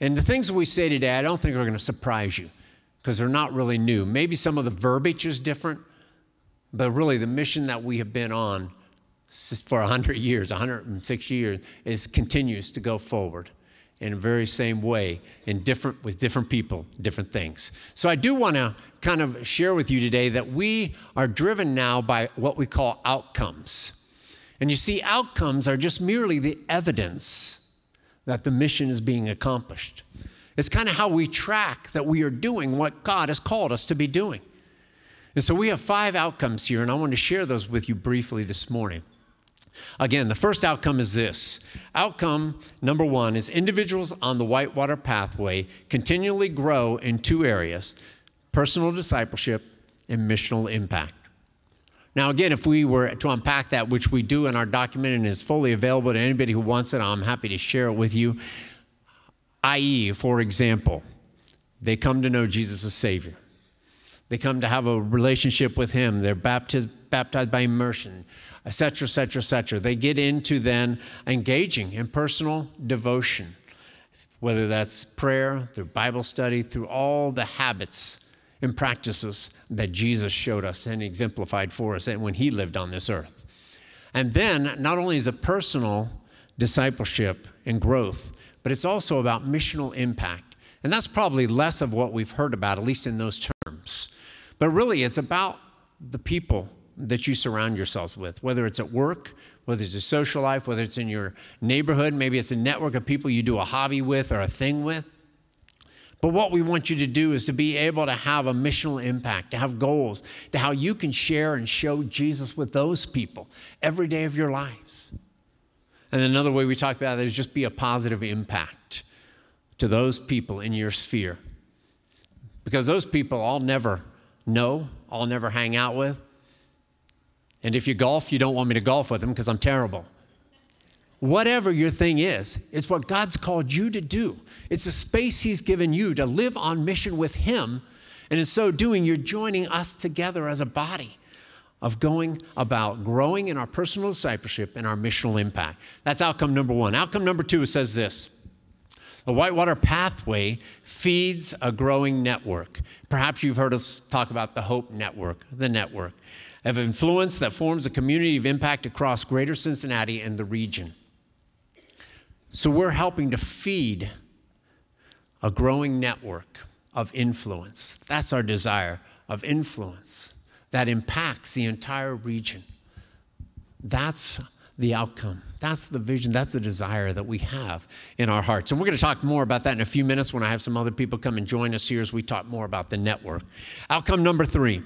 And the things we say today, I don't think are going to surprise you because they're not really new. Maybe some of the verbiage is different, but really the mission that we have been on for 100 years, 106 years, is continues to go forward in a very same way in different with different people different things so i do want to kind of share with you today that we are driven now by what we call outcomes and you see outcomes are just merely the evidence that the mission is being accomplished it's kind of how we track that we are doing what god has called us to be doing and so we have five outcomes here and i want to share those with you briefly this morning Again, the first outcome is this. Outcome number one is individuals on the whitewater pathway continually grow in two areas personal discipleship and missional impact. Now, again, if we were to unpack that, which we do in our document and is fully available to anybody who wants it, I'm happy to share it with you. I.e., for example, they come to know Jesus as Savior. They come to have a relationship with Him. They're baptized, baptized by immersion etc., etc., etc. They get into then engaging in personal devotion, whether that's prayer, through Bible study, through all the habits and practices that Jesus showed us and exemplified for us when he lived on this earth. And then, not only is it personal discipleship and growth, but it's also about missional impact. And that's probably less of what we've heard about, at least in those terms. But really, it's about the people that you surround yourselves with, whether it's at work, whether it's a social life, whether it's in your neighborhood, maybe it's a network of people you do a hobby with or a thing with. But what we want you to do is to be able to have a missional impact, to have goals, to how you can share and show Jesus with those people every day of your lives. And another way we talk about it is just be a positive impact to those people in your sphere. Because those people I'll never know, I'll never hang out with, and if you golf, you don't want me to golf with them because I'm terrible. Whatever your thing is, it's what God's called you to do. It's a space He's given you to live on mission with Him. And in so doing, you're joining us together as a body of going about growing in our personal discipleship and our missional impact. That's outcome number one. Outcome number two says this the Whitewater Pathway feeds a growing network. Perhaps you've heard us talk about the Hope Network, the network of influence that forms a community of impact across greater Cincinnati and the region. So we're helping to feed a growing network of influence. That's our desire of influence that impacts the entire region. That's the outcome. That's the vision. That's the desire that we have in our hearts. And we're going to talk more about that in a few minutes when I have some other people come and join us here as we talk more about the network. Outcome number three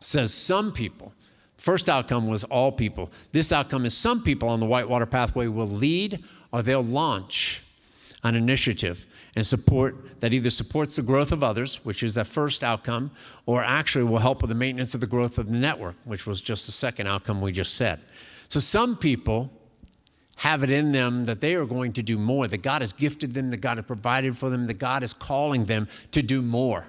says some people. First outcome was all people. This outcome is some people on the Whitewater Pathway will lead or they'll launch an initiative and support that either supports the growth of others, which is that first outcome, or actually will help with the maintenance of the growth of the network, which was just the second outcome we just said. So some people have it in them that they are going to do more, that God has gifted them, that God has provided for them, that God is calling them to do more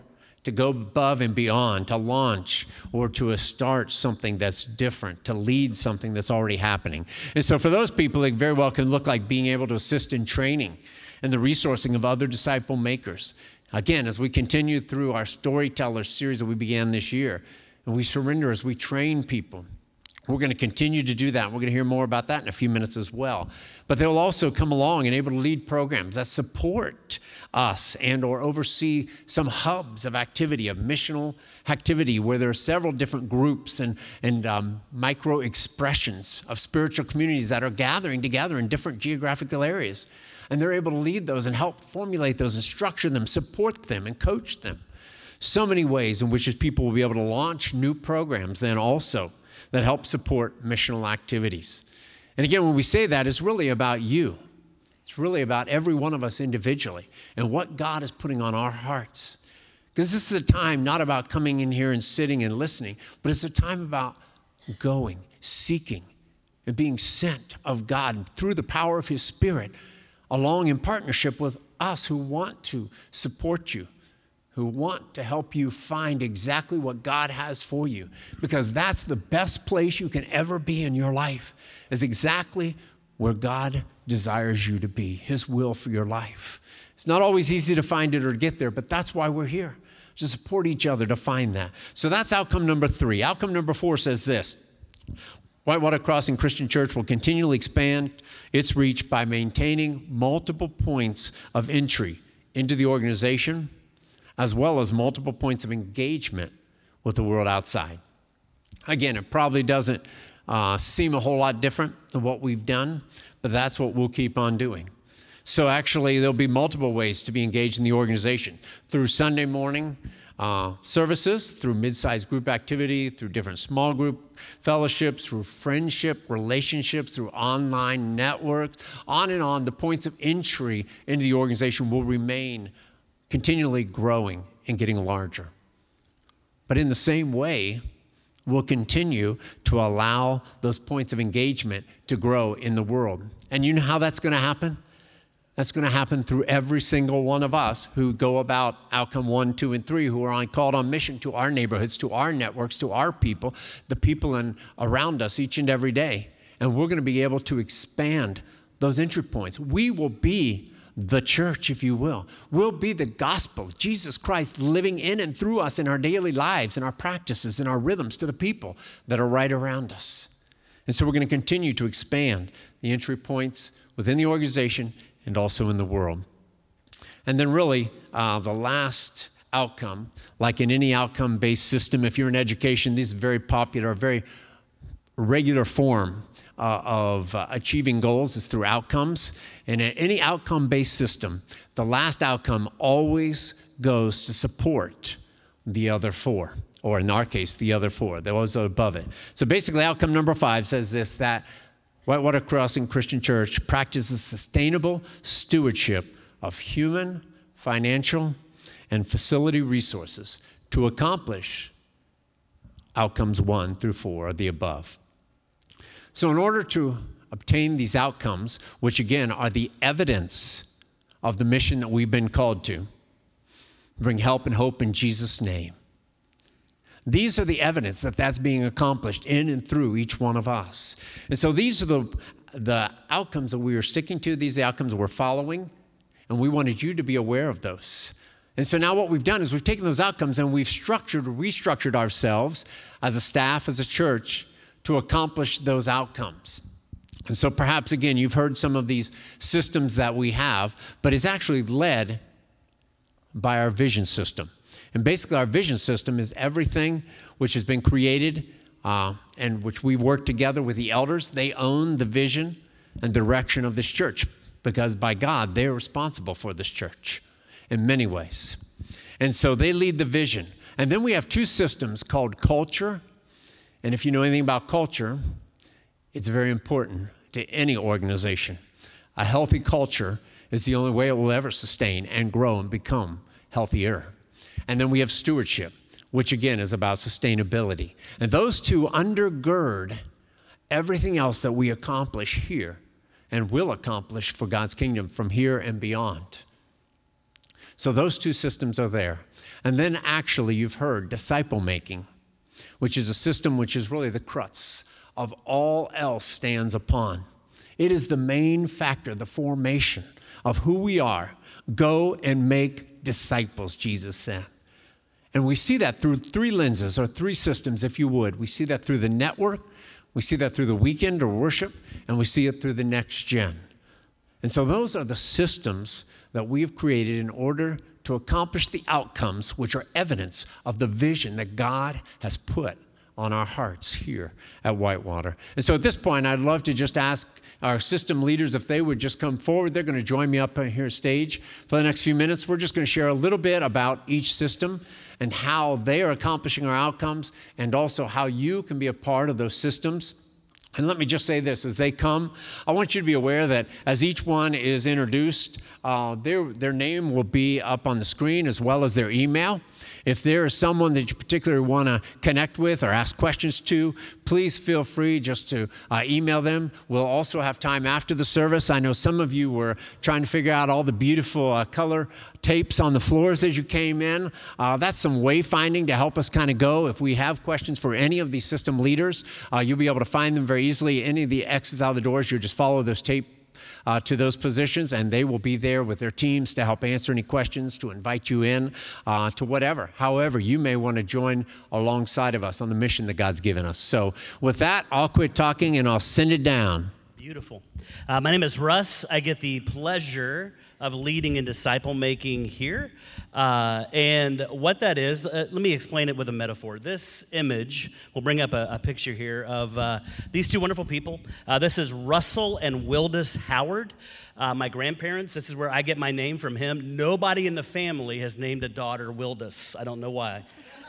to go above and beyond, to launch or to start something that's different, to lead something that's already happening. And so for those people, it very well can look like being able to assist in training and the resourcing of other disciple makers. Again, as we continue through our storyteller series that we began this year, and we surrender as we train people we're going to continue to do that. We're going to hear more about that in a few minutes as well. But they'll also come along and able to lead programs that support us and or oversee some hubs of activity, of missional activity, where there are several different groups and, and um, micro expressions of spiritual communities that are gathering together in different geographical areas. And they're able to lead those and help formulate those and structure them, support them, and coach them. So many ways in which people will be able to launch new programs then also that help support missional activities. And again, when we say that, it's really about you. It's really about every one of us individually and what God is putting on our hearts. Because this is a time not about coming in here and sitting and listening, but it's a time about going, seeking, and being sent of God through the power of His Spirit, along in partnership with us who want to support you who want to help you find exactly what God has for you because that's the best place you can ever be in your life is exactly where God desires you to be his will for your life It's not always easy to find it or get there, but that's why we're here to support each other to find that. So that's outcome number three. Outcome number four says this Whitewater Crossing Christian Church will continually expand its reach by maintaining multiple points of entry into the organization, as well as multiple points of engagement with the world outside. Again, it probably doesn't uh, seem a whole lot different than what we've done, but that's what we'll keep on doing. So, actually, there'll be multiple ways to be engaged in the organization through Sunday morning uh, services, through mid sized group activity, through different small group fellowships, through friendship, relationships, through online networks, on and on. The points of entry into the organization will remain continually growing and getting larger. But in the same way, we'll continue to allow those points of engagement to grow in the world. And you know how that's going to happen? That's going to happen through every single one of us who go about outcome one, two, and three, who are on, called on mission to our neighborhoods, to our networks, to our people, the people in, around us each and every day. And we're going to be able to expand those entry points. We will be the church, if you will. We'll be the gospel, Jesus Christ living in and through us in our daily lives, in our practices, in our rhythms to the people that are right around us. And so we're going to continue to expand the entry points within the organization and also in the world. And then, really, uh, the last outcome, like in any outcome based system, if you're in education, these are very popular, very regular form uh, of uh, achieving goals is through outcomes. And in any outcome based system, the last outcome always goes to support the other four, or in our case, the other four, those above it. So basically, outcome number five says this that Whitewater Crossing Christian Church practices sustainable stewardship of human, financial, and facility resources to accomplish outcomes one through four, or the above. So, in order to obtain these outcomes, which again are the evidence of the mission that we've been called to, bring help and hope in Jesus' name. These are the evidence that that's being accomplished in and through each one of us. And so these are the, the outcomes that we are sticking to, these are the outcomes we're following, and we wanted you to be aware of those. And so now what we've done is we've taken those outcomes and we've structured, restructured ourselves as a staff, as a church, to accomplish those outcomes. And so perhaps again, you've heard some of these systems that we have, but it's actually led by our vision system. And basically, our vision system is everything which has been created uh, and which we work together with the elders. They own the vision and direction of this church because by God, they're responsible for this church in many ways. And so they lead the vision. And then we have two systems called culture. And if you know anything about culture, it's very important to any organization. A healthy culture is the only way it will ever sustain and grow and become healthier. And then we have stewardship, which again is about sustainability. And those two undergird everything else that we accomplish here and will accomplish for God's kingdom from here and beyond. So those two systems are there. And then actually, you've heard disciple making, which is a system which is really the crux of all else stands upon. It is the main factor, the formation of who we are. Go and make disciples, Jesus said. And we see that through three lenses or three systems, if you would. We see that through the network, we see that through the weekend or worship, and we see it through the next gen. And so those are the systems that we've created in order to accomplish the outcomes which are evidence of the vision that God has put on our hearts here at Whitewater. And so at this point, I'd love to just ask our system leaders if they would just come forward. They're going to join me up here stage for the next few minutes. We're just going to share a little bit about each system and how they are accomplishing our outcomes, and also how you can be a part of those systems. And let me just say this as they come, I want you to be aware that as each one is introduced, uh, their, their name will be up on the screen as well as their email. If there is someone that you particularly want to connect with or ask questions to, please feel free just to uh, email them. We'll also have time after the service. I know some of you were trying to figure out all the beautiful uh, color tapes on the floors as you came in. Uh, that's some wayfinding to help us kind of go. If we have questions for any of these system leaders, uh, you'll be able to find them very easily. Any of the exits out of the doors, you just follow those tape uh, to those positions, and they will be there with their teams to help answer any questions, to invite you in uh, to whatever. However, you may want to join alongside of us on the mission that God's given us. So, with that, I'll quit talking and I'll send it down. Beautiful. Uh, my name is Russ. I get the pleasure of leading and disciple making here. Uh, and what that is, uh, let me explain it with a metaphor. This image, we'll bring up a, a picture here of uh, these two wonderful people. Uh, this is Russell and Wildis Howard. Uh, my grandparents, this is where I get my name from him. Nobody in the family has named a daughter Wildis. I don't know why.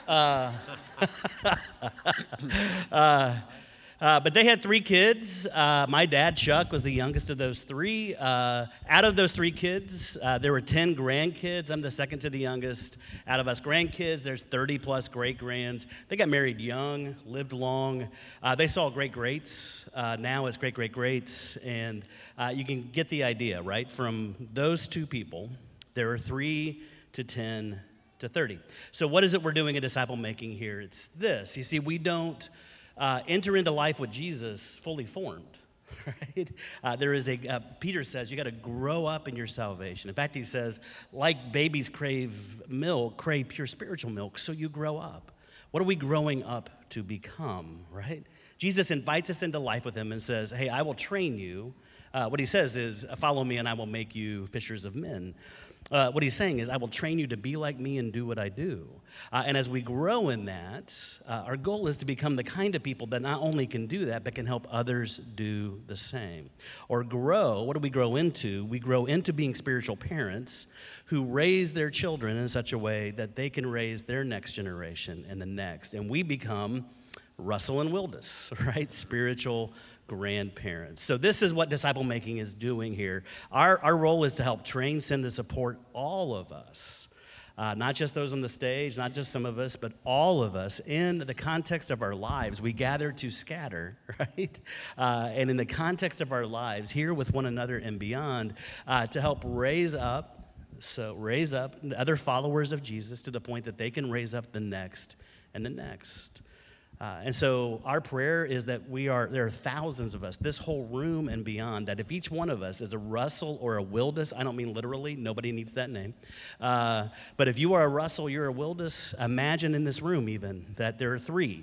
Uh, but they had three kids. Uh, my dad, Chuck, was the youngest of those three. Uh, out of those three kids, uh, there were 10 grandkids. I'm the second to the youngest. Out of us grandkids, there's 30 plus great grands. They got married young, lived long. Uh, they saw great greats. Uh, now it's great great greats. And you can get the idea, right? From those two people, there are three to 10 to 30. So, what is it we're doing in disciple making here? It's this. You see, we don't uh, enter into life with Jesus fully formed. Right? Uh, there is a, uh, Peter says, you got to grow up in your salvation. In fact, he says, like babies crave milk, crave pure spiritual milk, so you grow up. What are we growing up to become, right? Jesus invites us into life with him and says, hey, I will train you. Uh, what he says is, follow me and I will make you fishers of men. Uh, what he's saying is, I will train you to be like me and do what I do. Uh, and as we grow in that, uh, our goal is to become the kind of people that not only can do that, but can help others do the same. Or grow, what do we grow into? We grow into being spiritual parents who raise their children in such a way that they can raise their next generation and the next. And we become Russell and Wildis, right? Spiritual grandparents. So, this is what disciple making is doing here. Our, our role is to help train, send, and support all of us. Uh, not just those on the stage, not just some of us, but all of us in the context of our lives. We gather to scatter, right? Uh, and in the context of our lives, here with one another and beyond, uh, to help raise up, so raise up other followers of Jesus to the point that they can raise up the next and the next. Uh, and so our prayer is that we are, there are thousands of us, this whole room and beyond, that if each one of us is a Russell or a Wildis, I don't mean literally, nobody needs that name. Uh, but if you are a Russell, you're a Wildis, imagine in this room even that there are three.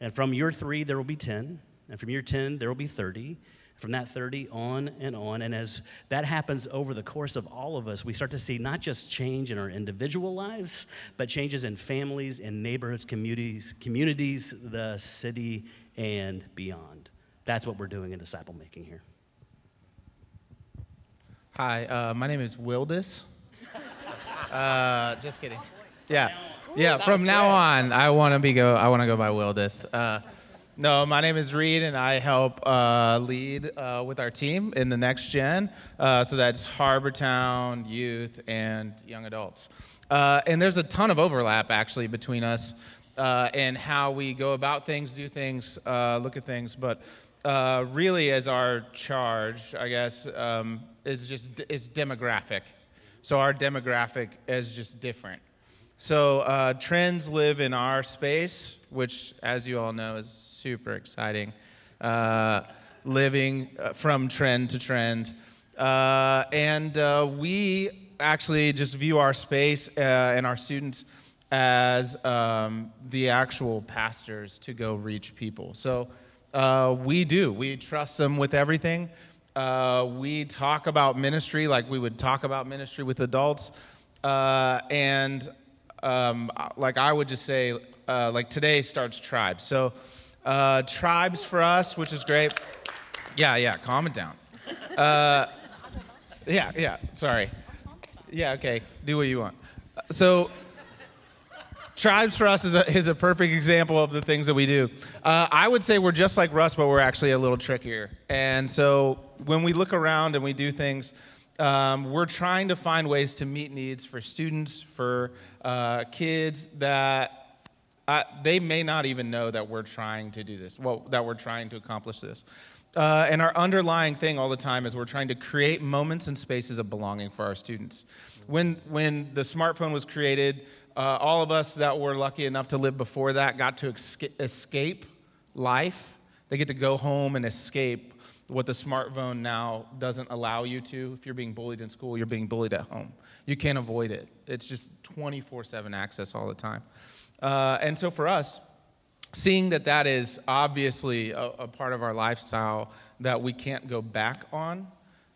And from your three, there will be 10. And from your 10, there will be 30 from that 30 on and on. And as that happens over the course of all of us, we start to see not just change in our individual lives, but changes in families, in neighborhoods, communities, communities, the city, and beyond. That's what we're doing in disciple making here. Hi, uh, my name is Wildis. Uh, just kidding. Yeah, yeah. From now on, I want to be go. I want to go by Wildis. Uh, no, my name is Reed, and I help uh, lead uh, with our team in the next gen. Uh, so that's Harbortown, youth, and young adults. Uh, and there's a ton of overlap actually between us uh, and how we go about things, do things, uh, look at things. But really, as our charge, I guess, um, is just it's demographic. So our demographic is just different. So trends live in our space, which, as you all know, is super exciting. Uh, living uh, from trend to trend. Uh, and uh, we actually just view our space uh, and our students as um, the actual pastors to go reach people. So uh, we do. We trust them with everything. we talk about ministry like we would talk about ministry with adults. and um, like I would just say, like today starts tribes. So uh, tribes for us, which is great. Yeah, yeah, calm it down. Uh, yeah, yeah, sorry. Yeah, okay, do what you want. So, tribes for us is a, is a perfect example of the things that we do. Uh, I would say we're just like Russ, but we're actually a little trickier. And so, when we look around and we do things, um, we're trying to find ways to meet needs for students, for uh, kids that uh, they may not even know that we're trying to do this, well, that we're trying to accomplish this. Uh, and our underlying thing all the time is we're trying to create moments and spaces of belonging for our students. When, when the smartphone was created, uh, all of us that were lucky enough to live before that got to escape life. They get to go home and escape what the smartphone now doesn't allow you to. If you're being bullied in school, you're being bullied at home. You can't avoid it. It's just 24 7 access all the time. Uh, and so for us, seeing that that is obviously a, a, part of our lifestyle that we can't go back on,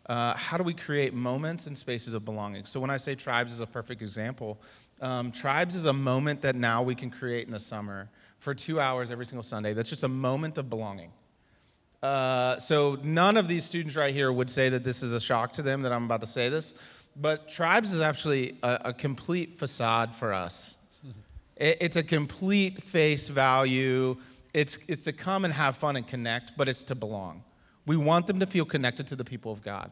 uh, how do we create moments and spaces of belonging? So when I say tribes is a perfect example, um, tribes is a moment that now we can create in the summer for two hours every single Sunday. That's just a moment of belonging. Uh, so none of these students right here would say that this is a shock to them that I'm about to say this, but tribes is actually a, a complete facade for us. It, it's a complete face value. It's, it's to come and have fun and connect, but it's to belong. We want them to feel connected to the people of God.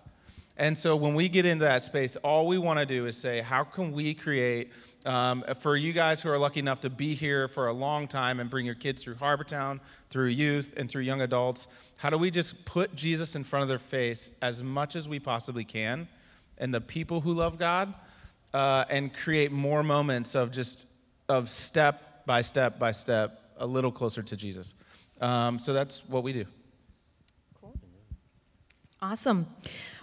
And so when we get into that space, all we want to do is say, how can we create, um, for you guys who are lucky enough to be here for a long time and bring your kids through Harbortown, through youth, and through young adults, how do we just put Jesus in front of their face as much as we possibly can and the people who love God uh, and create more moments of just of step by step by step a little closer to Jesus. Um, so that's what we do. Cool. Awesome.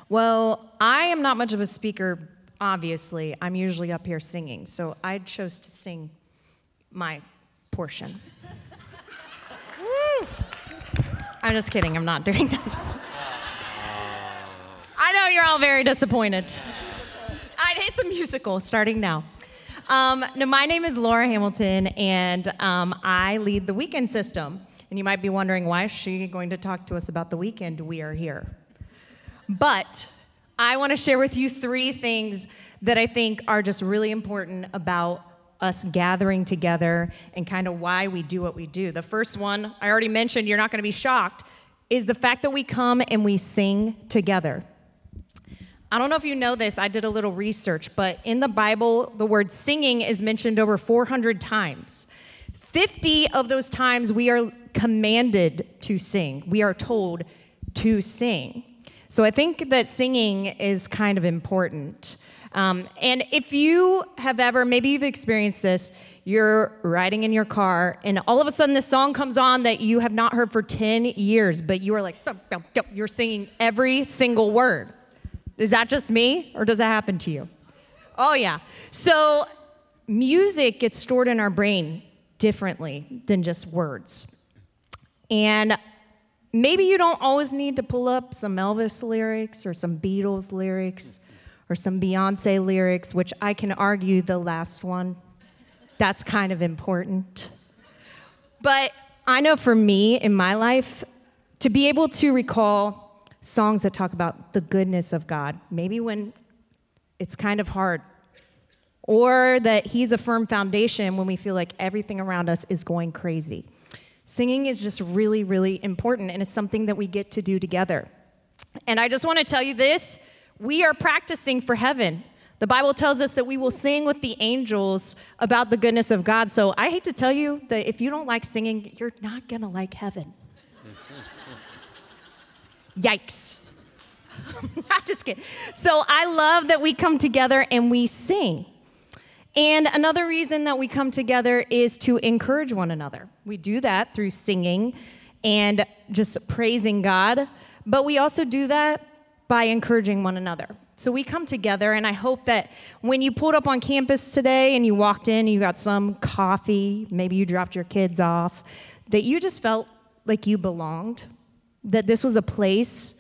Well, I am not much of a speaker, obviously. I'm usually up here singing, so I chose to sing my portion. I'm just kidding, I'm not doing that. I know you're all very disappointed. I, it's a musical starting now. Um, no, my name is Laura Hamilton, and um, I lead the weekend system. And you might be wondering, why is she going to talk to us about the weekend? We are here. But I want to share with you three things that I think are just really important about us gathering together and kind of why we do what we do. The first one, I already mentioned, you're not going to be shocked, is the fact that we come and we sing together. I don't know if you know this, I did a little research, but in the Bible, the word singing is mentioned over 400 times. 50 of those times we are commanded to sing, we are told to sing. So I think that singing is kind of important. Um, and if you have ever, maybe you've experienced this, you're riding in your car, and all of a sudden this song comes on that you have not heard for 10 years, but you are like, you're singing every single word. Is that just me, or does that happen to you? Oh, yeah. So music gets stored in our brain differently than just words. And maybe you don't always need to pull up some Elvis lyrics or some Beatles lyrics or some Beyonce lyrics, which I can argue the last one. That's kind of important. But I know for me in my life, to be able to recall songs that talk about the goodness of God, maybe when it's kind of hard, or that He's a firm foundation when we feel like everything around us is going crazy. Singing is just really, really important, and it's something that we get to do together. And I just want to tell you this we are practicing for heaven. The Bible tells us that we will sing with the angels about the goodness of God. So I hate to tell you that if you don't like singing, you're not going to like heaven. Yikes. I'm just kidding. So I love that we come together and we sing. And another reason that we come together is to encourage one another. We do that through singing and just praising God, but we also do that by encouraging one another. So we come together, and I hope that when you pulled up on campus today and you walked in, you got some coffee, maybe you dropped your kids off, that you just felt like you belonged, that this was a place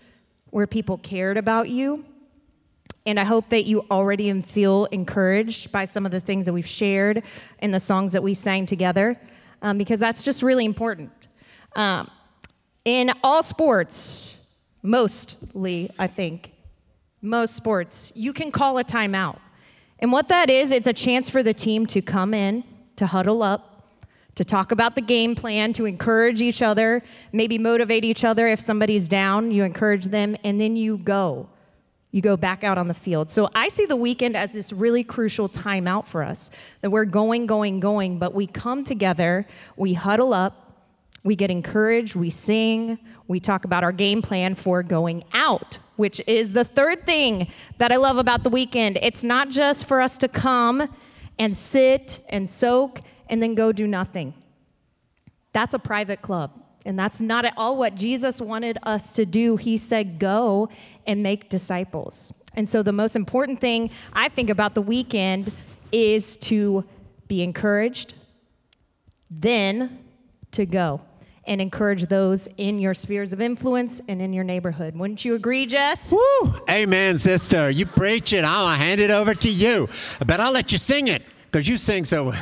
where people cared about you and I hope that you already feel encouraged by some of the things that we've shared and the songs that we sang together, um, because that's just really important. Um, in all sports, mostly, I think, most sports, you can call a timeout. And what that is, it's a chance for the team to come in, to huddle up, to talk about the game plan, to encourage each other, maybe motivate each other. If somebody's down, you encourage them, and then you go you go back out on the field. So I see the weekend as this really crucial timeout for us that we're going, going, going, but we come together, we huddle up, we get encouraged, we sing, we talk about our game plan for going out, which is the third thing that I love about the weekend. It's not just for us to come and sit and soak and then go do nothing. That's a private club. And that's not at all what Jesus wanted us to do. He said, Go and make disciples. And so, the most important thing I think about the weekend is to be encouraged, then to go and encourage those in your spheres of influence and in your neighborhood. Wouldn't you agree, Jess? Woo! Amen, sister. You preach it. I'll hand it over to you. But I'll let you sing it because you sing so.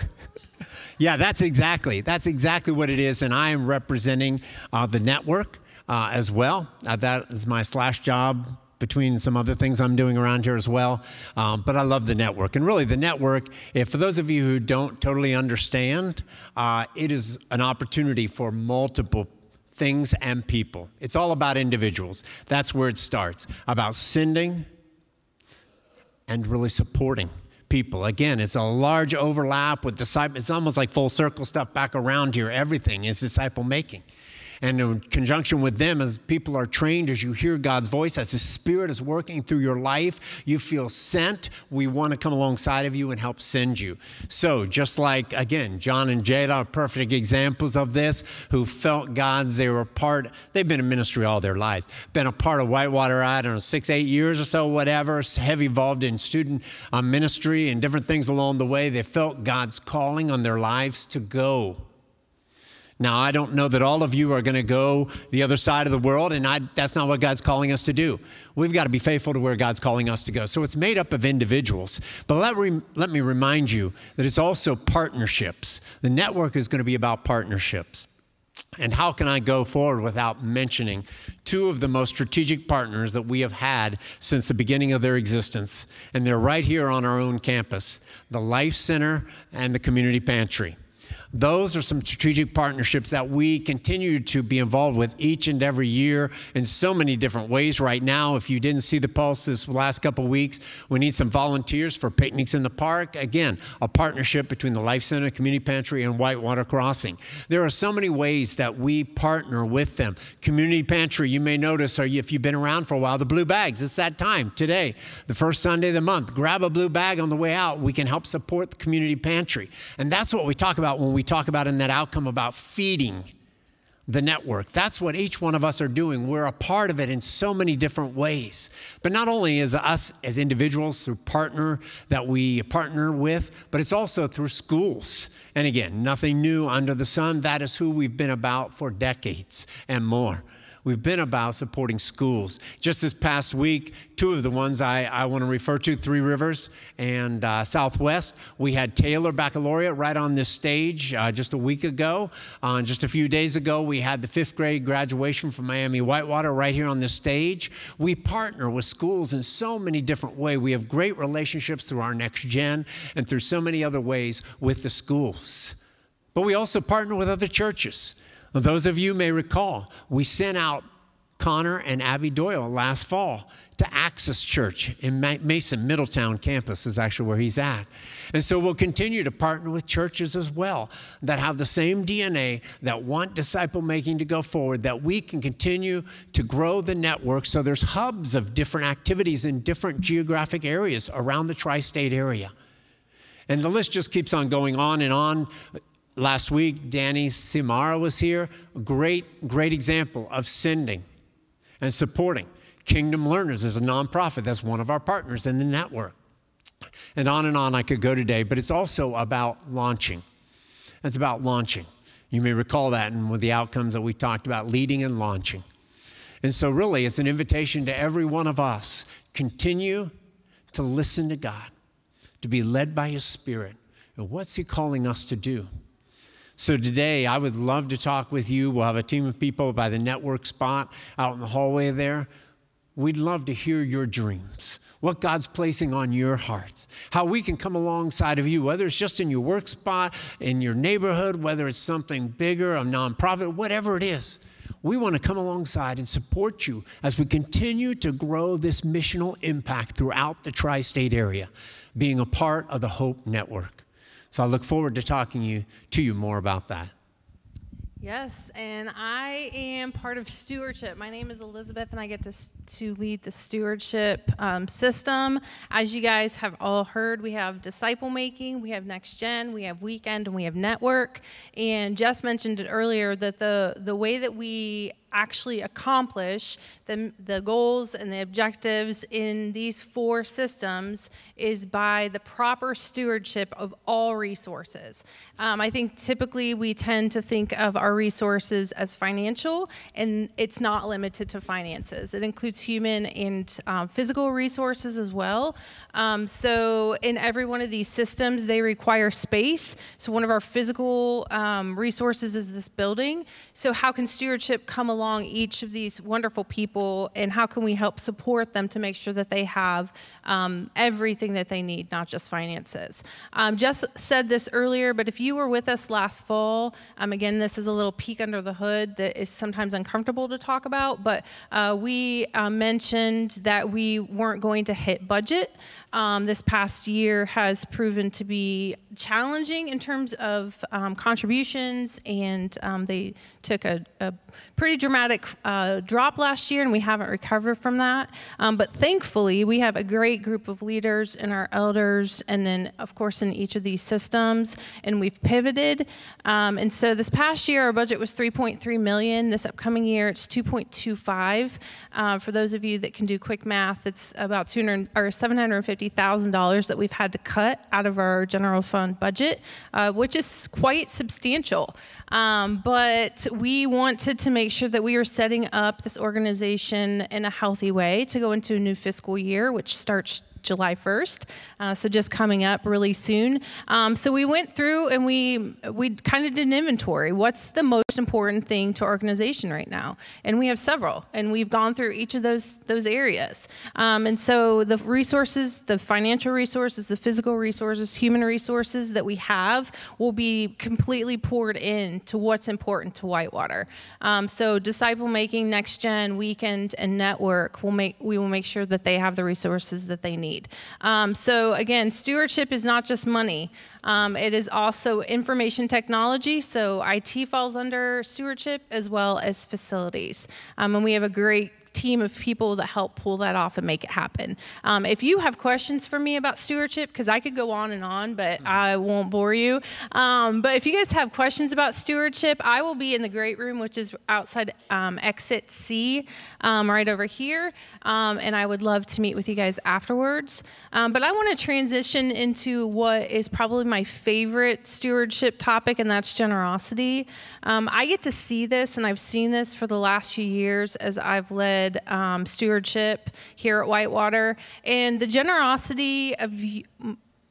Yeah, that's exactly. That's exactly what it is. And I am representing uh, the network uh, as well. Uh, that is my slash job between some other things I'm doing around here as well. Um, but I love the network. And really, the network, if for those of you who don't totally understand, uh, it is an opportunity for multiple things and people. It's all about individuals. That's where it starts about sending and really supporting people. Again, it's a large overlap with disciple. It's almost like full circle stuff back around here. Everything is disciple making. And in conjunction with them, as people are trained, as you hear God's voice, as His Spirit is working through your life, you feel sent. We want to come alongside of you and help send you. So, just like, again, John and Jada are perfect examples of this, who felt God's, they were part, they've been in ministry all their life, been a part of Whitewater, I don't know, six, eight years or so, whatever, heavy involved in student uh, ministry and different things along the way. They felt God's calling on their lives to go now, I don't know that all of you are going to go the other side of the world, and I, that's not what God's calling us to do. We've got to be faithful to where God's calling us to go. So it's made up of individuals. But let, re, let me remind you that it's also partnerships. The network is going to be about partnerships. And how can I go forward without mentioning two of the most strategic partners that we have had since the beginning of their existence? And they're right here on our own campus the Life Center and the Community Pantry. Those are some strategic partnerships that we continue to be involved with each and every year in so many different ways. Right now, if you didn't see the pulse this last couple weeks, we need some volunteers for picnics in the park. Again, a partnership between the Life Center, Community Pantry, and Whitewater Crossing. There are so many ways that we partner with them. Community Pantry, you may notice, or if you've been around for a while, the blue bags. It's that time today, the first Sunday of the month. Grab a blue bag on the way out. We can help support the Community Pantry. And that's what we talk about when we talk about in that outcome about feeding the network. That's what each one of us are doing. We're a part of it in so many different ways. But not only is us as individuals through partner that we partner with, but it's also through schools. And again, nothing new under the sun. That is who we've been about for decades and more. We've been about supporting schools. Just this past week, two of the ones I, I want to refer to, Three Rivers and uh, Southwest, we had Taylor Baccalaureate right on this stage uh, just a week ago. Uh, just a few days ago, we had the fifth grade graduation from Miami Whitewater right here on this stage. We partner with schools in so many different ways. We have great relationships through our next gen and through so many other ways with the schools. But we also partner with other churches. Those of you may recall, we sent out Connor and Abby Doyle last fall to Access Church in Mason, Middletown campus is actually where he's at. And so we'll continue to partner with churches as well that have the same DNA, that want disciple making to go forward, that we can continue to grow the network so there's hubs of different activities in different geographic areas around the tri state area. And the list just keeps on going on and on. Last week, Danny Simara was here. A great, great example of sending and supporting. Kingdom Learners is a nonprofit that's one of our partners in the network. And on and on I could go today, but it's also about launching. It's about launching. You may recall that and with the outcomes that we talked about, leading and launching. And so, really, it's an invitation to every one of us continue to listen to God, to be led by His Spirit. And what's He calling us to do? So today, I would love to talk with you. We'll have a team of people by the network spot out in the hallway there. We'd love to hear your dreams, what God's placing on your hearts, how we can come alongside of you, whether it's just in your work spot, in your neighborhood, whether it's something bigger, a nonprofit, whatever it is. We want to come alongside and support you as we continue to grow this missional impact throughout the tri state area, being a part of the Hope Network. So I look forward to talking you, to you more about that. Yes, and I am part of stewardship. My name is Elizabeth, and I get to, to lead the stewardship um, system. As you guys have all heard, we have disciple making, we have next gen, we have weekend, and we have network. And Jess mentioned it earlier that the, the way that we actually accomplish the, the goals and the objectives in these four systems is by the proper stewardship of all resources. Um, I think typically we tend to think of our resources as financial, and it's not limited to finances. It includes human and um, physical resources as well. Um, so, in every one of these systems, they require space. So, one of our physical um, resources is this building. So, how can stewardship come along each of these wonderful people, and how can we help support them to make sure that they have um, everything that they need, not just finances? Um, Jess said this earlier, but if you were with us last fall, um, again, this is a little peek under the hood that is sometimes uncomfortable to talk about, but uh, we uh, mentioned that we weren't going to hit budget. Um, this past year has proven to be challenging in terms of um, contributions, and um, they took a, a pretty dramatic uh, drop last year, and we haven't recovered from that. Um, but thankfully, we have a great group of leaders and our elders, and then, of course, in each of these systems, and we've pivoted. Um, and so this past year, our budget was 3.3 million. This upcoming year, it's 2.25. Uh, for those of you that can do quick math, it's about 200 or 750 $50,000 that we've had to cut out of our general fund budget, uh, which is quite substantial. Um, but we wanted to make sure that we are setting up this organization in a healthy way to go into a new fiscal year, which starts July 1st, uh, so just coming up really soon. Um, so we went through and we we kind of did an inventory. What's the most important thing to organization right now? And we have several, and we've gone through each of those those areas. Um, and so the resources, the financial resources, the physical resources, human resources that we have will be completely poured in to what's important to Whitewater. Um, so disciple making, next gen, weekend, and network will make we will make sure that they have the resources that they need. Um, so again, stewardship is not just money. Um, it is also information technology. So IT falls under stewardship as well as facilities. Um, and we have a great team of people that help pull that off and make it happen. Um, if you have questions for me about stewardship, because I could go on and on, but I won't bore you. Um, but if you guys have questions about stewardship, I will be in the great room, which is outside um, exit C, um, right over here. Um, and I would love to meet with you guys afterwards. Um, but I want to transition into what is probably my favorite stewardship topic, and that's generosity. Um, I get to see this, and I've seen this for the last few years as I've led um, stewardship here at Whitewater. And the generosity of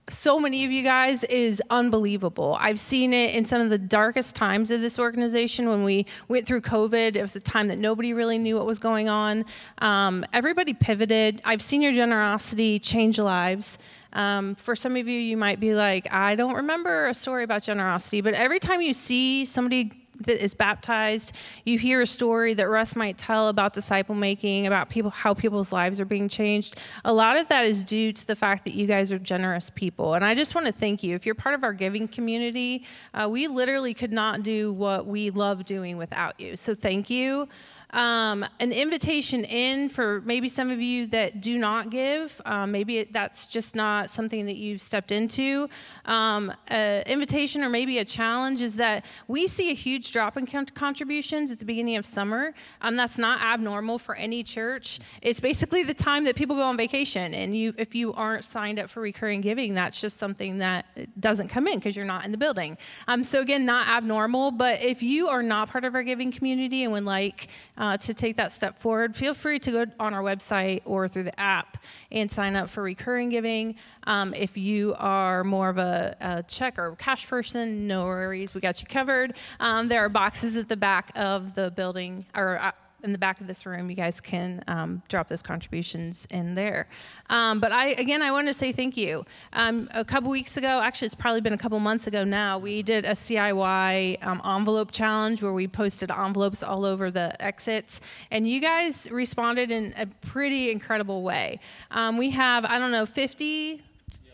so many of you guys is unbelievable. I've seen it in some of the darkest times of this organization when we went through COVID. It was a time that nobody really knew what was going on. Um, everybody pivoted. I've seen your generosity change lives. Um, for some of you, you might be like, I don't remember a story about generosity, but every time you see somebody that is baptized, you hear a story that Russ might tell about disciple making, about people, how people's lives are being changed. A lot of that is due to the fact that you guys are generous people. And I just want to thank you. If you're part of our giving community, uh, we literally could not do what we love doing without you. So thank you. Um, an invitation in for maybe some of you that do not give. Um, maybe that's just not something that you've stepped into. Um, an invitation or maybe a challenge is that we see a huge drop in contributions at the beginning of summer. Um, that's not abnormal for any church. It's basically the time that people go on vacation, and you, if you aren't signed up for recurring giving, that's just something that doesn't come in because you're not in the building. Um, so again, not abnormal. But if you are not part of our giving community and would like uh, to take that step forward, feel free to go on our website or through the app and sign up for recurring giving. Um, if you are more of a, a, check or cash person, no worries, we got you covered. Um, there are boxes at the back of the building or uh, in the back of this room, you guys can um, drop those contributions in there. Um, but I, again, I want to say thank you. Um, a couple weeks ago, actually, it's probably been a couple months ago now, we did a CIY um, envelope challenge where we posted envelopes all over the exits, and you guys responded in a pretty incredible way. Um, we have, I don't know, 50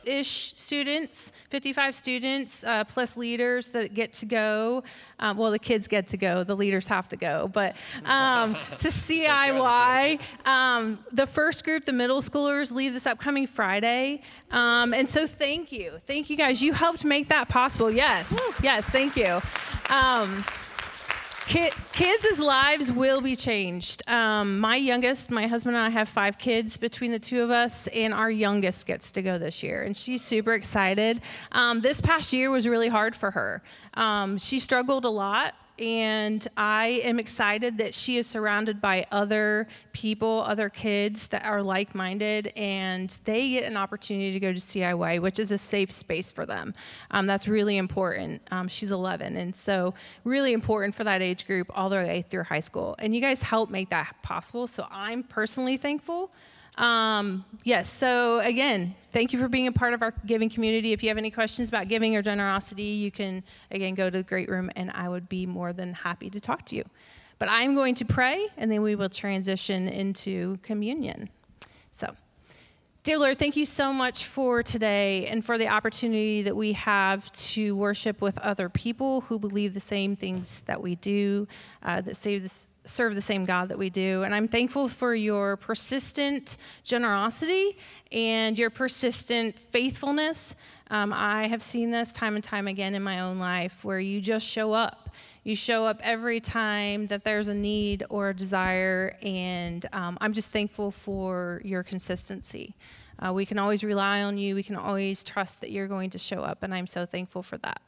ish students, 55 students, uh, plus leaders that get to go. Um, well, the kids get to go, the leaders have to go, but um, to CIY. Um, the first group, the middle schoolers, leave this upcoming Friday. Um, and so thank you. Thank you guys. You helped make that possible. Yes. Yes, thank you. Kids' lives will be changed. Um, my youngest, my husband and I have five kids between the two of us, and our youngest gets to go this year, and she's super excited. Um, this past year was really hard for her. Um, she struggled a lot and I am excited that she is surrounded by other people, other kids that are like minded, and they get an opportunity to go to CIY, which is a safe space for them. Um, that's really important. Um, she's 11, and so really important for that age group all the way through high school. And you guys help make that possible, so I'm personally thankful. Um, yes, so again, thank you for being a part of our giving community. If you have any questions about giving or generosity, you can, again, go to the great room and I would be more than happy to talk to you. But I'm going to pray and then we will transition into communion. So, Dear Lord, thank you so much for today and for the opportunity that we have to worship with other people who believe the same things that we do, uh, that save this serve the same God that we do. And I'm thankful for your persistent generosity and your persistent faithfulness. Um, I have seen this time and time again in my own life where you just show up. You show up every time that there's a need or a desire, and um, I'm just thankful for your consistency. Uh, we can always rely on you. We can always trust that you're going to show up, and I'm so thankful for that.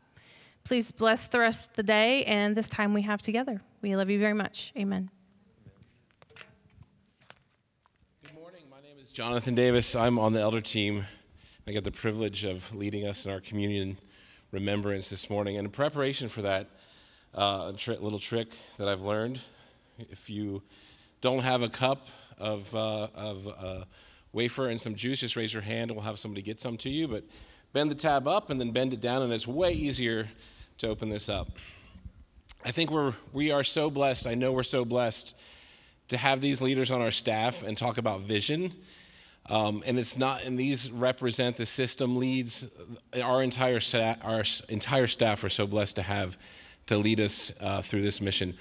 Please bless the rest of the day and this time we have together. We love you very much. Amen. Good morning. My name is Jonathan Davis. I'm on the elder team. I get the privilege of leading us in our communion remembrance this morning. And in preparation for that, uh, a tri- little trick that I've learned if you don't have a cup of, uh, of uh, wafer and some juice, just raise your hand and we'll have somebody get some to you. But bend the tab up and then bend it down, and it's way easier to open this up. I think we're, we are so blessed. I know we're so blessed to have these leaders on our staff and talk about vision. Um, and it's not, and these represent the system leads. Our entire, staff, our entire staff are so blessed to have to lead us uh, through this mission.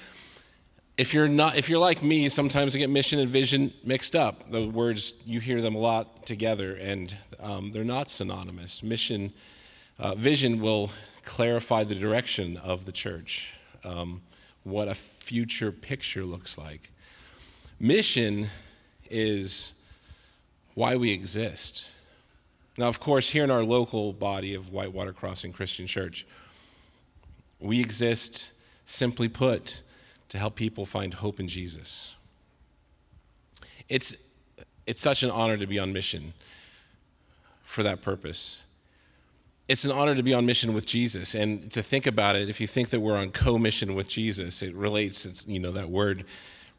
If you're not, if you're like me, sometimes I get mission and vision mixed up. The words you hear them a lot together, and um, they're not synonymous. Mission, uh, vision will clarify the direction of the church, um, what a future picture looks like. Mission is why we exist. Now, of course, here in our local body of Whitewater Crossing Christian Church, we exist, simply put, to help people find hope in Jesus. It's, it's such an honor to be on mission for that purpose it's an honor to be on mission with Jesus and to think about it. If you think that we're on co-mission with Jesus, it relates. It's you know that word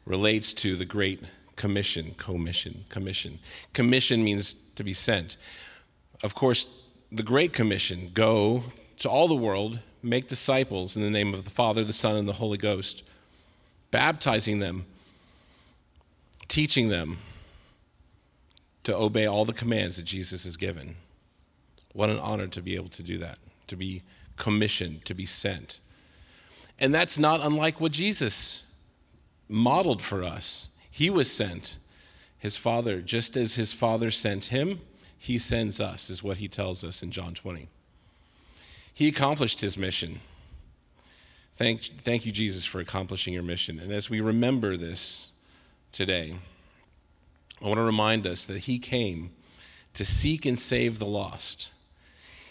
relates to the Great Commission. Co-mission, commission. Commission means to be sent. Of course, the Great Commission: go to all the world, make disciples in the name of the Father, the Son, and the Holy Ghost, baptizing them, teaching them to obey all the commands that Jesus has given. What an honor to be able to do that, to be commissioned, to be sent. And that's not unlike what Jesus modeled for us. He was sent. His Father, just as his Father sent him, he sends us, is what he tells us in John 20. He accomplished his mission. Thank, thank you, Jesus, for accomplishing your mission. And as we remember this today, I want to remind us that he came to seek and save the lost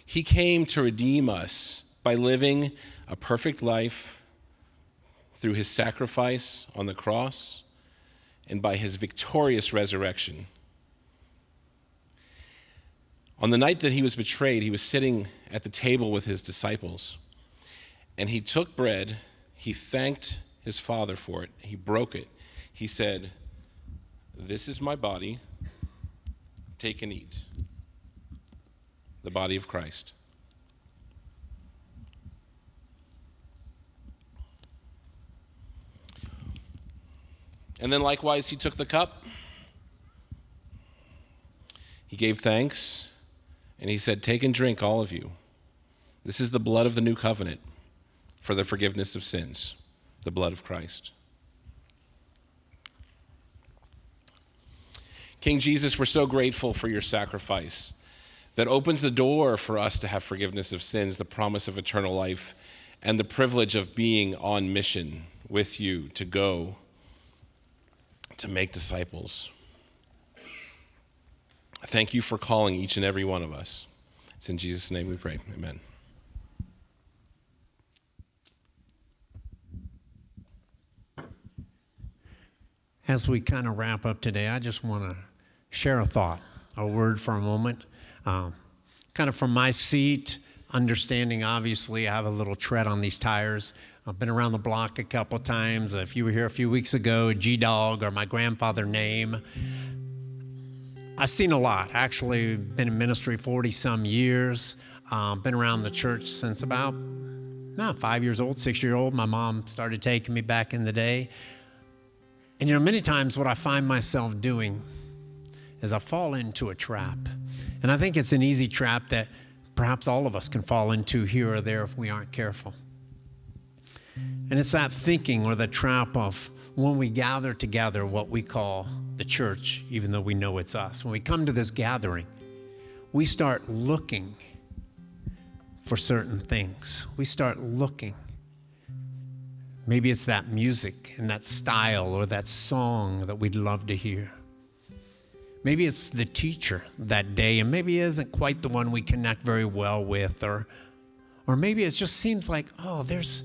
he came to redeem us by living a perfect life through his sacrifice on the cross and by his victorious resurrection. On the night that he was betrayed, he was sitting at the table with his disciples. And he took bread, he thanked his father for it, he broke it. He said, This is my body, take and eat the body of Christ. And then likewise, he took the cup. He gave thanks And he said, Take and drink, all of you. This is the blood of the new covenant for the forgiveness of sins, the blood of Christ. King Jesus, we're so grateful for your sacrifice that opens the door for us to have forgiveness of sins, the promise of eternal life, and the privilege of being on mission with you to go to make disciples. Thank you for calling each and every one of us. It's in Jesus' name we pray. Amen. As we kind of wrap up today, I just want to share a thought, a word for a moment. Um, kind of from my seat, understanding obviously I have a little tread on these tires. I've been around the block a couple times. If you were here a few weeks ago, G Dog or my grandfather name. I've seen a lot. Actually, been in ministry 40 some years. Um, been around the church since about no, five years old, six year old. My mom started taking me back in the day. And you know, many times what I find myself doing is I fall into a trap. And I think it's an easy trap that perhaps all of us can fall into here or there if we aren't careful. And it's that thinking or the trap of when we gather together, what we call the church, even though we know it's us. When we come to this gathering, we start looking for certain things. We start looking. Maybe it's that music and that style or that song that we'd love to hear. Maybe it's the teacher that day, and maybe it isn't quite the one we connect very well with, or, or maybe it just seems like, oh, there's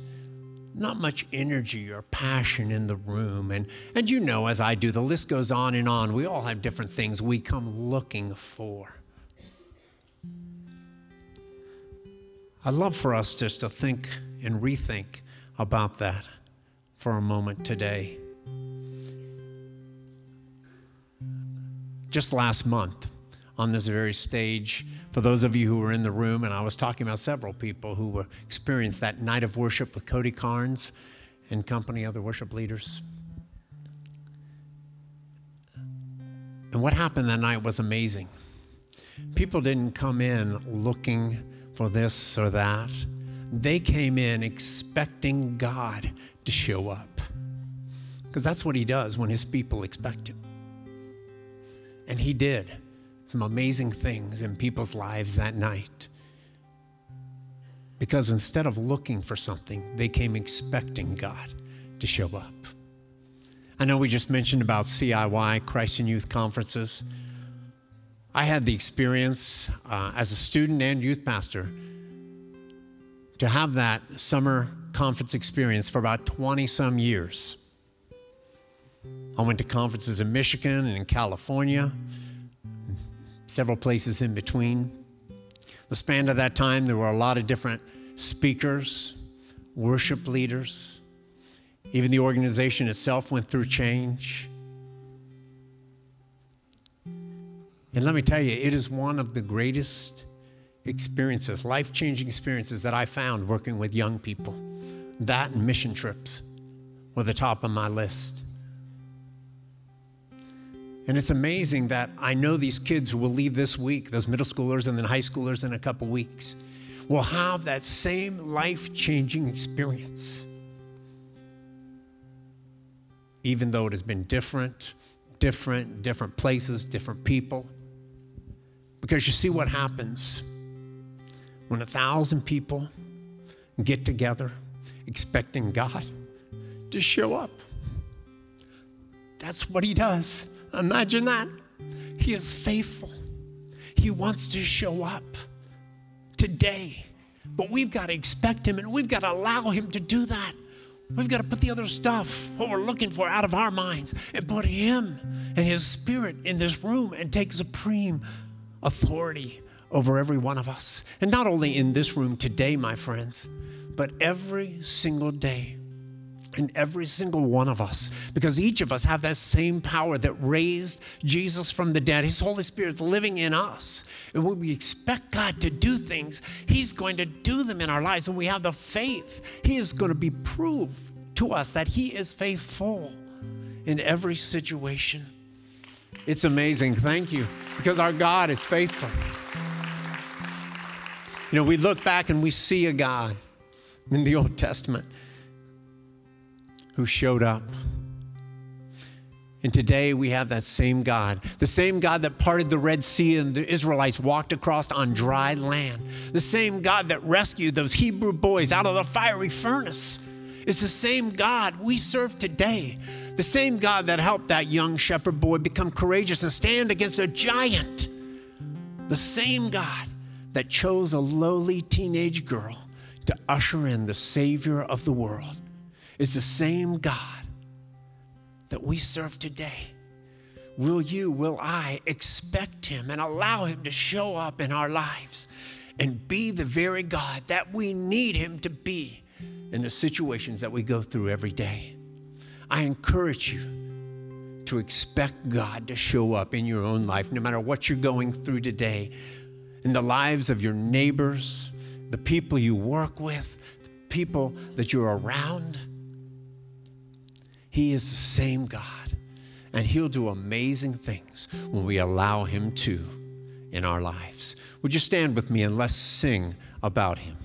not much energy or passion in the room. And, and you know, as I do, the list goes on and on. We all have different things we come looking for. I'd love for us just to think and rethink about that for a moment today. Just last month, on this very stage, for those of you who were in the room, and I was talking about several people who were experienced that night of worship with Cody Carnes and company, other worship leaders. And what happened that night was amazing. People didn't come in looking for this or that. They came in expecting God to show up. Because that's what He does when His people expect Him. And He did some amazing things in people's lives that night. Because instead of looking for something, they came expecting God to show up. I know we just mentioned about CIY, Christ In Youth Conferences. I had the experience uh, as a student and youth pastor to have that summer conference experience for about 20 some years. I went to conferences in Michigan and in California, several places in between. The span of that time, there were a lot of different speakers, worship leaders. Even the organization itself went through change. And let me tell you, it is one of the greatest experiences, life changing experiences that I found working with young people. That and mission trips were the top of my list. And it's amazing that I know these kids who will leave this week, those middle schoolers and then high schoolers in a couple weeks, will have that same life changing experience. Even though it has been different, different, different places, different people. Because you see what happens when a thousand people get together expecting God to show up. That's what He does. Imagine that. He is faithful. He wants to show up today. But we've got to expect Him and we've got to allow Him to do that. We've got to put the other stuff, what we're looking for, out of our minds and put Him and His Spirit in this room and take supreme authority over every one of us. And not only in this room today, my friends, but every single day in every single one of us because each of us have that same power that raised Jesus from the dead. His Holy Spirit is living in us. And when we expect God to do things, He's going to do them in our lives. When we have the faith, He is going to be proved to us that He is faithful in every situation. It's amazing. Thank you because our God is faithful. You know, we look back and we see a God in the Old Testament who showed up. And today we have that same God, the same God that parted the Red Sea and the Israelites walked across on dry land, the same God that rescued those Hebrew boys out of the fiery furnace. It's the same God we serve today, the same God that helped that young shepherd boy become courageous and stand against a giant, the same God that chose a lowly teenage girl to usher in the Savior of the world is the same God that we serve today. Will you, will I expect Him and allow Him to show up in our lives and be the very God that we need Him to be in the situations that we go through every day? I encourage you to expect God to show up in your own life, no matter what you're going through today, in the lives of your neighbors, the people you work with, the people that you're around. He is the same God, and He'll do amazing things when we allow Him to in our lives. Would you stand with me and let's sing about Him?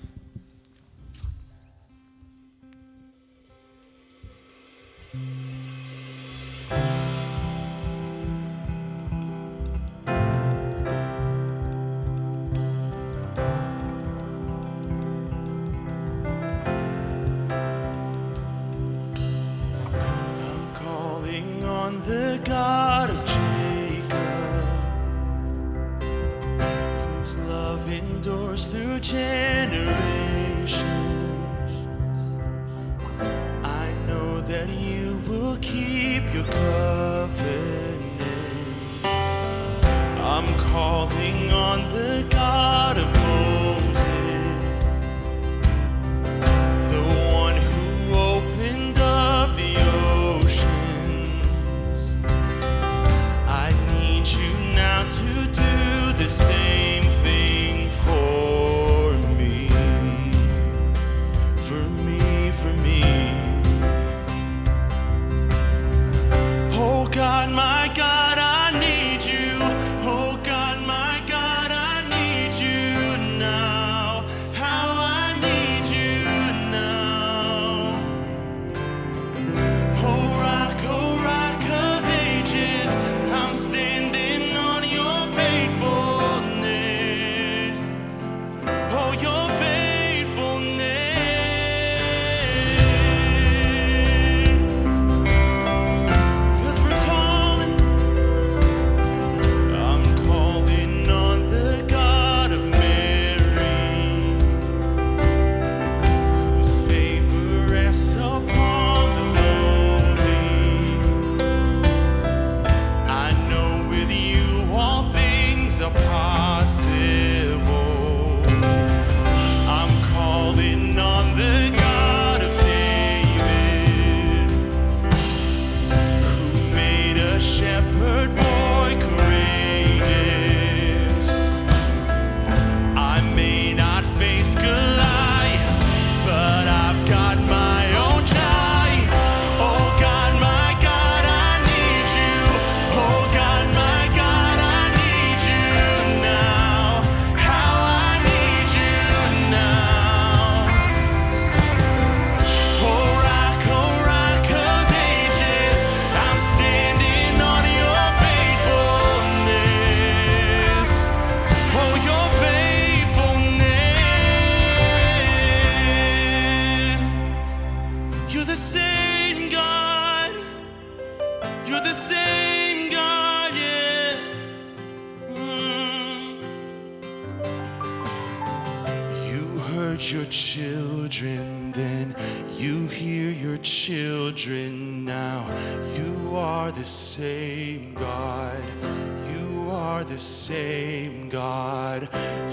Same God.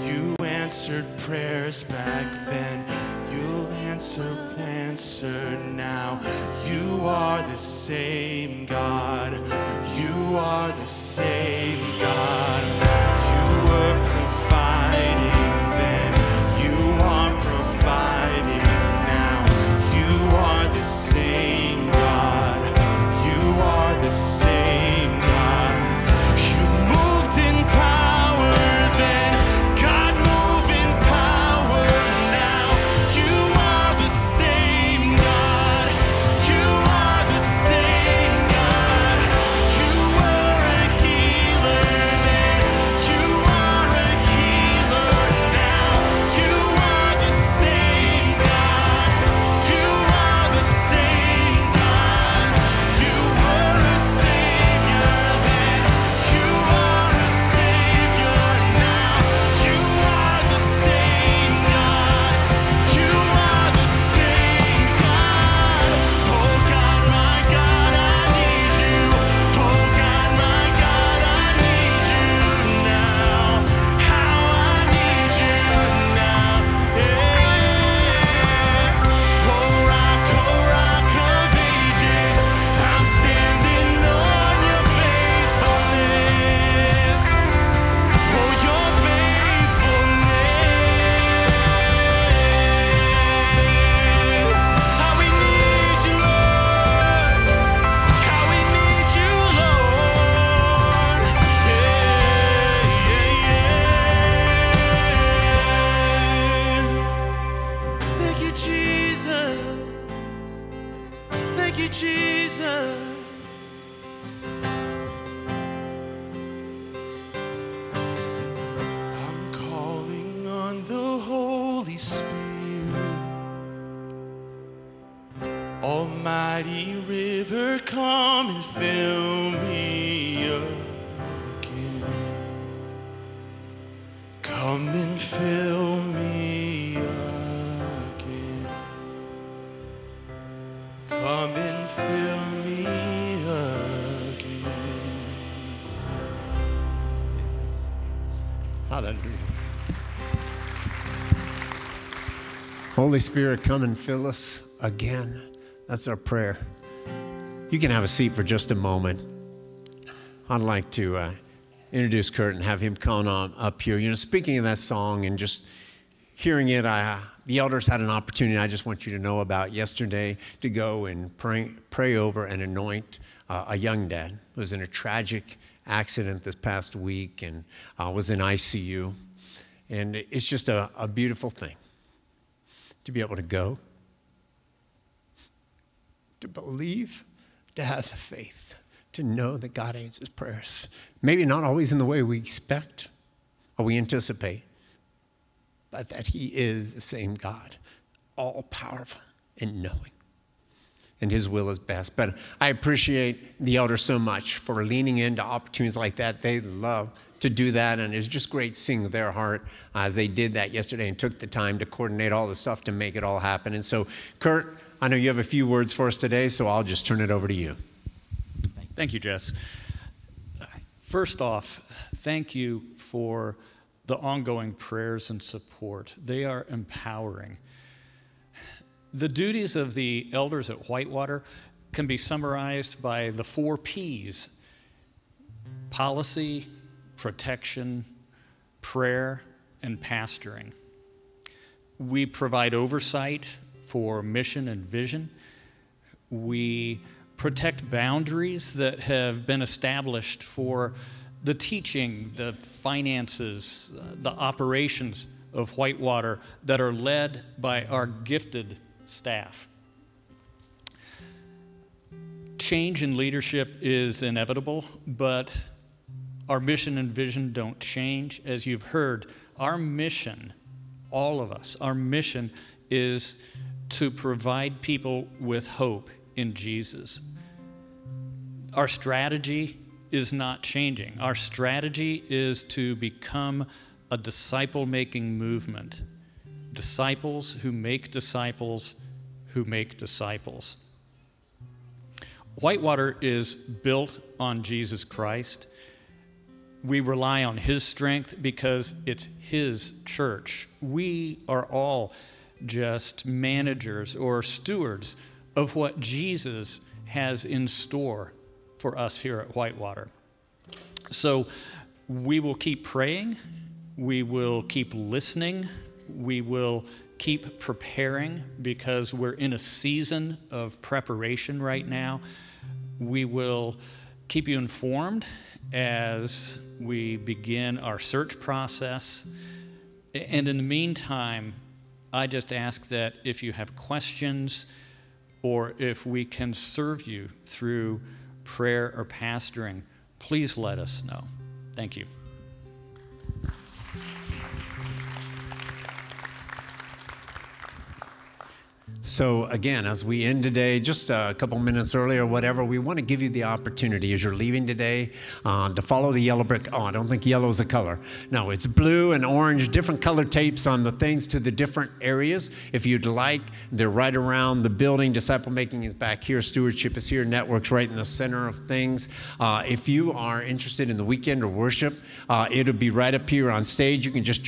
You answered prayers back then. You'll answer, answer now. You are the same God. You are the same God. Holy Spirit, come and fill us again. That's our prayer. You can have a seat for just a moment. I'd like to uh, introduce Kurt and have him come on up here. You know, speaking of that song and just hearing it, I, the elders had an opportunity I just want you to know about yesterday to go and pray, pray over and anoint uh, a young dad who was in a tragic accident this past week and uh, was in ICU. And it's just a, a beautiful thing to be able to go, to believe, to have the faith, to know that God answers prayers. Maybe not always in the way we expect or we anticipate, but that He is the same God, all powerful and knowing. And His will is best. But I appreciate the elders so much for leaning into opportunities like that. They love to do that, and it's just great seeing their heart uh, as they did that yesterday and took the time to coordinate all the stuff to make it all happen. And so, Kurt, I know you have a few words for us today, so I'll just turn it over to you. Thank you, Jess. First off, thank you for the ongoing prayers and support. They are empowering. The duties of the elders at Whitewater can be summarized by the four P's policy, protection, prayer, and pastoring. We provide oversight for mission and vision. We protect boundaries that have been established for the teaching, the finances, uh, the operations of Whitewater that are led by our gifted staff. Change in leadership is inevitable, but our mission and vision don't change. As you've heard, our mission, all of us, our mission is to provide people with hope in Jesus. Our strategy is not changing. Our strategy is to become a disciple making movement. Disciples who make disciples who make disciples. Whitewater is built on Jesus Christ. We rely on His strength because it's His church. We are all just managers or stewards of what Jesus has in store for us here at Whitewater. So we will keep praying, we will keep listening, we will keep preparing because we're in a season of preparation right now. We will keep you informed as we begin our search process. And in the meantime, I just ask that if you have questions or if we can serve you through prayer or pastoring, please let us know. Thank you. So, again, as we end today, just a couple minutes earlier, whatever, we want to give you the opportunity as you're leaving today uh, to follow the yellow brick. Oh, I don't think yellow is a color. No, it's blue and orange, different color tapes on the things to the different areas. If you'd like, they're right around the building. Disciple making is back here, stewardship is here, networks right in the center of things. Uh, if you are interested in the weekend or worship, uh, it'll be right up here on stage. You can just